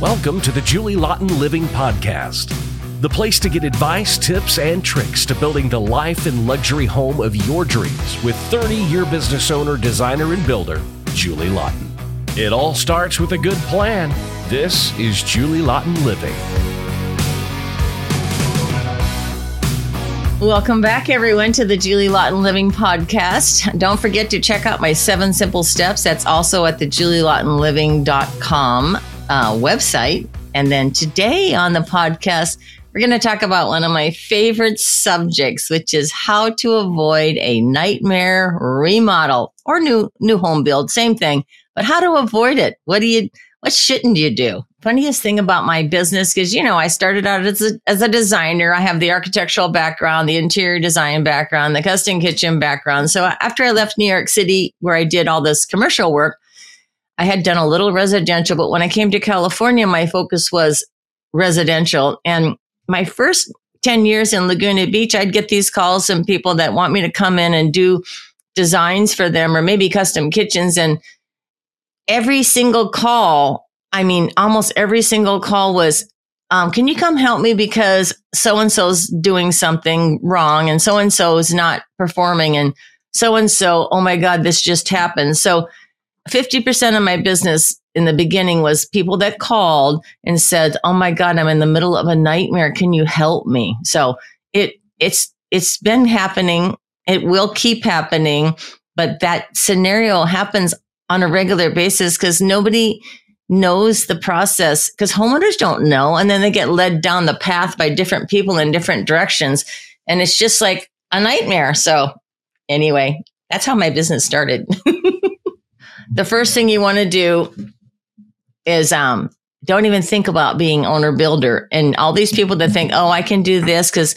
Welcome to the Julie Laughton Living Podcast, the place to get advice, tips, and tricks to building the life and luxury home of your dreams with 30 year business owner, designer, and builder, Julie Laughton. It all starts with a good plan. This is Julie Laughton Living. Welcome back, everyone, to the Julie Laughton Living Podcast. Don't forget to check out my seven simple steps. That's also at the julielaughtonliving.com uh, website. And then today on the podcast, we're going to talk about one of my favorite subjects, which is how to avoid a nightmare remodel or new new home build. Same thing, but how to avoid it. What do you? What shouldn't you do? funniest thing about my business because you know I started out as a, as a designer. I have the architectural background, the interior design background, the custom kitchen background. So after I left New York City, where I did all this commercial work, I had done a little residential. But when I came to California, my focus was residential. And my first 10 years in Laguna Beach, I'd get these calls from people that want me to come in and do designs for them or maybe custom kitchens. And every single call I mean, almost every single call was, um, can you come help me because so and so's doing something wrong and so and so is not performing and so and so, oh my God, this just happened. So 50% of my business in the beginning was people that called and said, "Oh my god, I'm in the middle of a nightmare. Can you help me?" So it it's it's been happening. It will keep happening, but that scenario happens on a regular basis because nobody knows the process because homeowners don't know. And then they get led down the path by different people in different directions. And it's just like a nightmare. So, anyway, that's how my business started. the first thing you want to do is um, don't even think about being owner builder. And all these people that think oh i can do this because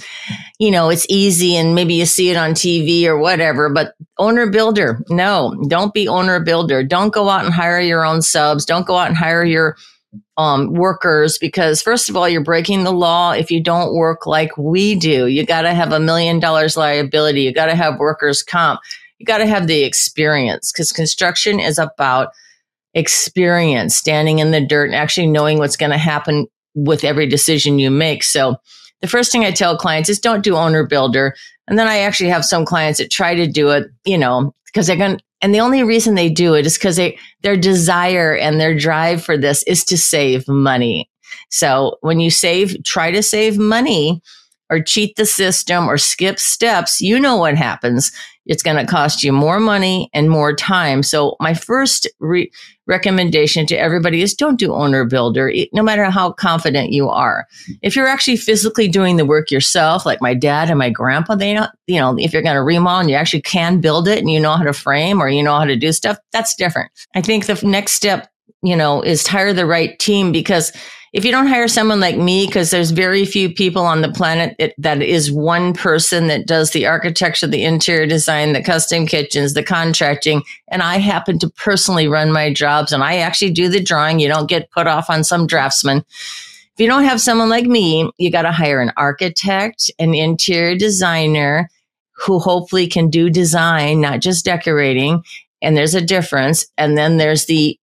you know it's easy and maybe you see it on tv or whatever but owner builder no don't be owner builder. Don't go out and hire your own subs. Don't go out and hire your um, workers because first of all you're breaking the law. If you don't work like we do you got to have a million dollars liability. You got to have workers comp you got to have the experience because construction is about experience standing in the dirt and actually knowing what's going to happen with every decision you make. So the first thing I tell clients is don't do owner builder. And then I actually have some clients that try to do it, you know, because they're going and the only reason they do it is because they, their desire and their drive for this is to save money. So when you save, try to save money or cheat the system or skip steps, you know what happens. It's going to cost you more money and more time. So my first re- recommendation to everybody is don't do owner builder, no matter how confident you are. If you're actually physically doing the work yourself, like my dad and my grandpa, they know, you know, if you're going to remodel and you actually can build it and you know how to frame or you know how to do stuff, that's different. I think the next step, you know, is hire the right team because if you don't hire someone like me, because there's very few people on the planet that, that is one person that does the architecture, the interior design, the custom kitchens, the contracting, and I happen to personally run my jobs and I actually do the drawing. You don't get put off on some draftsman. If you don't have someone like me, you got to hire an architect, an interior designer who hopefully can do design, not just decorating. And there's a difference. And then there's the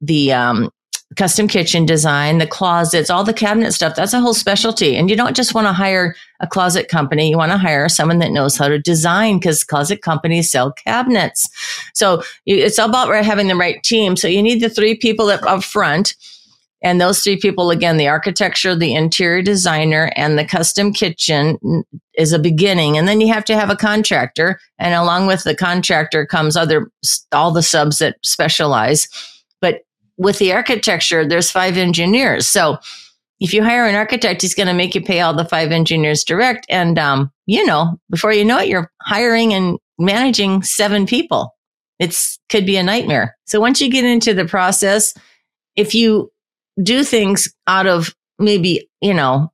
the um, custom kitchen design, the closets, all the cabinet stuff. That's a whole specialty. And you don't just want to hire a closet company. You want to hire someone that knows how to design because closet companies sell cabinets. So it's all about having the right team. So you need the three people up, up front. And those three people, again, the architecture, the interior designer, and the custom kitchen is a beginning. And then you have to have a contractor. And along with the contractor comes other, all the subs that specialize with the architecture, there's five engineers. So if you hire an architect, he's going to make you pay all the five engineers direct. And, um, you know, before you know it, you're hiring and managing seven people. It's could be a nightmare. So once you get into the process, if you do things out of maybe, you know,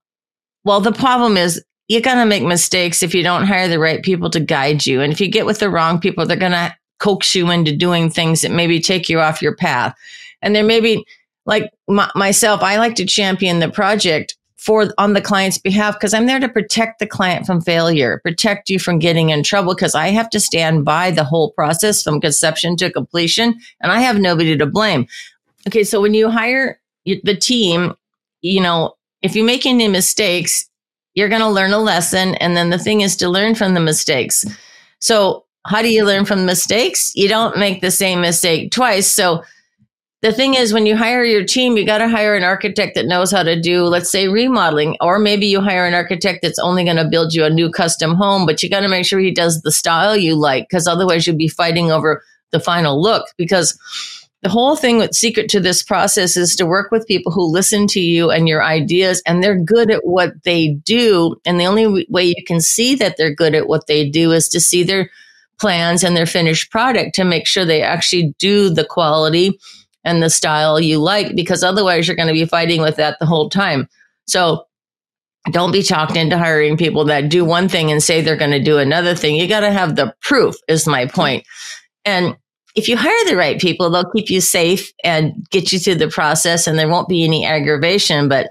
well, the problem is you're going to make mistakes if you don't hire the right people to guide you. And if you get with the wrong people, they're going to coax you into doing things that maybe take you off your path. And there may be like myself, I like to champion the project for on the client's behalf because I'm there to protect the client from failure, protect you from getting in trouble because I have to stand by the whole process from conception to completion and I have nobody to blame. Okay, so when you hire the team, you know, if you make any mistakes, you're going to learn a lesson. And then the thing is to learn from the mistakes. So, how do you learn from mistakes? You don't make the same mistake twice. So, the thing is, when you hire your team, you got to hire an architect that knows how to do, let's say, remodeling, or maybe you hire an architect that's only going to build you a new custom home, but you got to make sure he does the style you like, because otherwise you'll be fighting over the final look. Because the whole thing with secret to this process is to work with people who listen to you and your ideas, and they're good at what they do. And the only way you can see that they're good at what they do is to see their plans and their finished product to make sure they actually do the quality and the style you like, because otherwise you're going to be fighting with that the whole time. So don't be talked into hiring people that do one thing and say they're going to do another thing. You got to have the proof, is my point. And if you hire the right people, they'll keep you safe and get you through the process, and there won't be any aggravation. But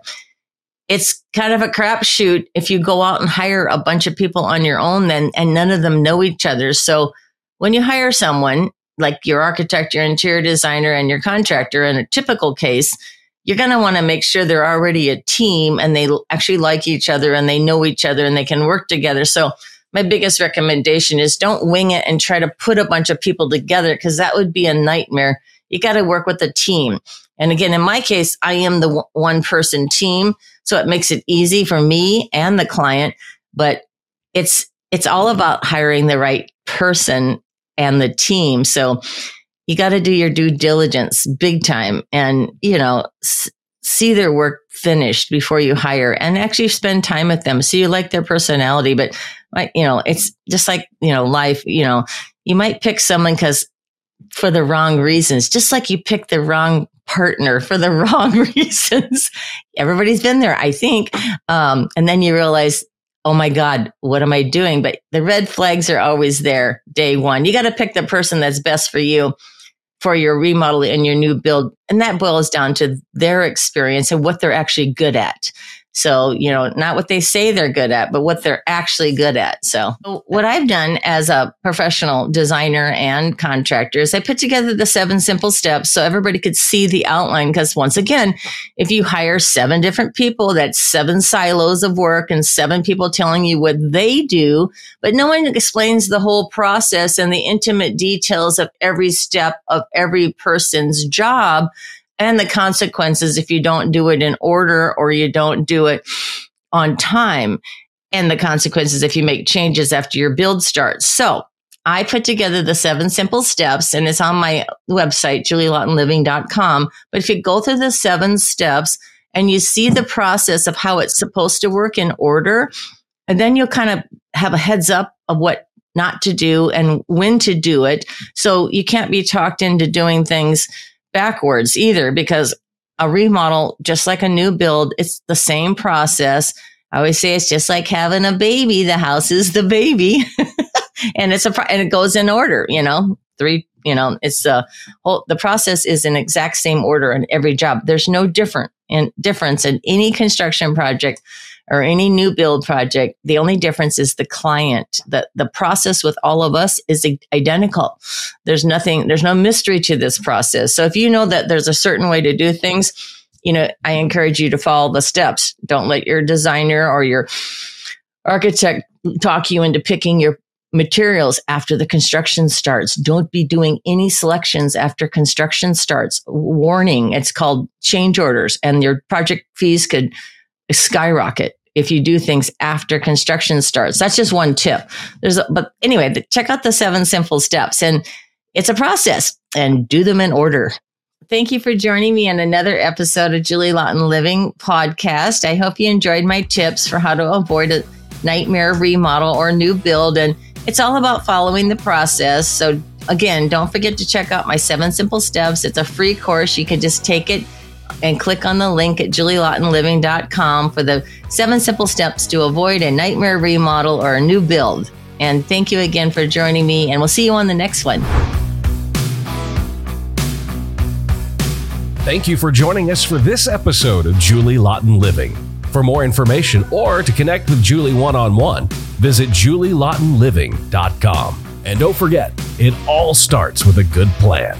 it's kind of a crapshoot if you go out and hire a bunch of people on your own, then and none of them know each other. So when you hire someone, like your architect, your interior designer, and your contractor in a typical case, you're going to want to make sure they're already a team and they actually like each other and they know each other and they can work together. So my biggest recommendation is don't wing it and try to put a bunch of people together because that would be a nightmare. You got to work with a team. And again, in my case, I am the one person team. So it makes it easy for me and the client, but it's, it's all about hiring the right person and the team. So you got to do your due diligence big time and, you know, s- see their work finished before you hire and actually spend time with them. So you like their personality, but you know, it's just like, you know, life, you know, you might pick someone because for the wrong reasons, just like you pick the wrong partner for the wrong reasons. Everybody's been there, I think. Um, and then you realize oh my God, what am I doing? But the red flags are always there day one. You got to pick the person that's best for you for your remodel and your new build. And that boils down to their experience and what they're actually good at. So, you know, not what they say they're good at, but what they're actually good at. So, oh. what I've done as a professional designer and contractor is I put together the seven simple steps so everybody could see the outline. Because once again, if you hire seven different people, that's seven silos of work and seven people telling you what they do, but no one explains the whole process and the intimate details of every step of every person's job and the consequences if you don't do it in order or you don't do it on time and the consequences if you make changes after your build starts. So I put together the seven simple steps and it's on my website, julielaughtonliving.com. But if you go through the seven steps and you see the process of how it's supposed to work in order, and then you'll kind of have a heads up of what not to do and when to do it. So you can't be talked into doing things backwards either because a remodel, just like a new build, it's the same process. I always say it's just like having a baby. The house is the baby and it's a, and it goes in order, you know, three, you know, it's a whole, the process is in exact same order in every job. There's no different in difference in any construction project or any new build project, the only difference is the client. The, the process with all of us is identical. There's nothing, there's no mystery to this process. So if you know that there's a certain way to do things, you know, I encourage you to follow the steps. Don't let your designer or your architect talk you into picking your materials after the construction starts. Don't be doing any selections after construction starts. Warning, it's called change orders and your project fees could skyrocket if you do things after construction starts. That's just one tip. There's, a, but anyway, check out the seven simple steps and it's a process and do them in order. Thank you for joining me on another episode of Julie Laughton Living podcast. I hope you enjoyed my tips for how to avoid a nightmare remodel or new build. And it's all about following the process. So again, don't forget to check out my seven simple steps. It's a free course. You can just take it and click on the link at julielaughtonliving.com for the seven simple steps to avoid a nightmare remodel or a new build. And thank you again for joining me, and we'll see you on the next one. Thank you for joining us for this episode of Julie Laughton Living. For more information or to connect with Julie one on one, visit julielaughtonliving.com. And don't forget, it all starts with a good plan.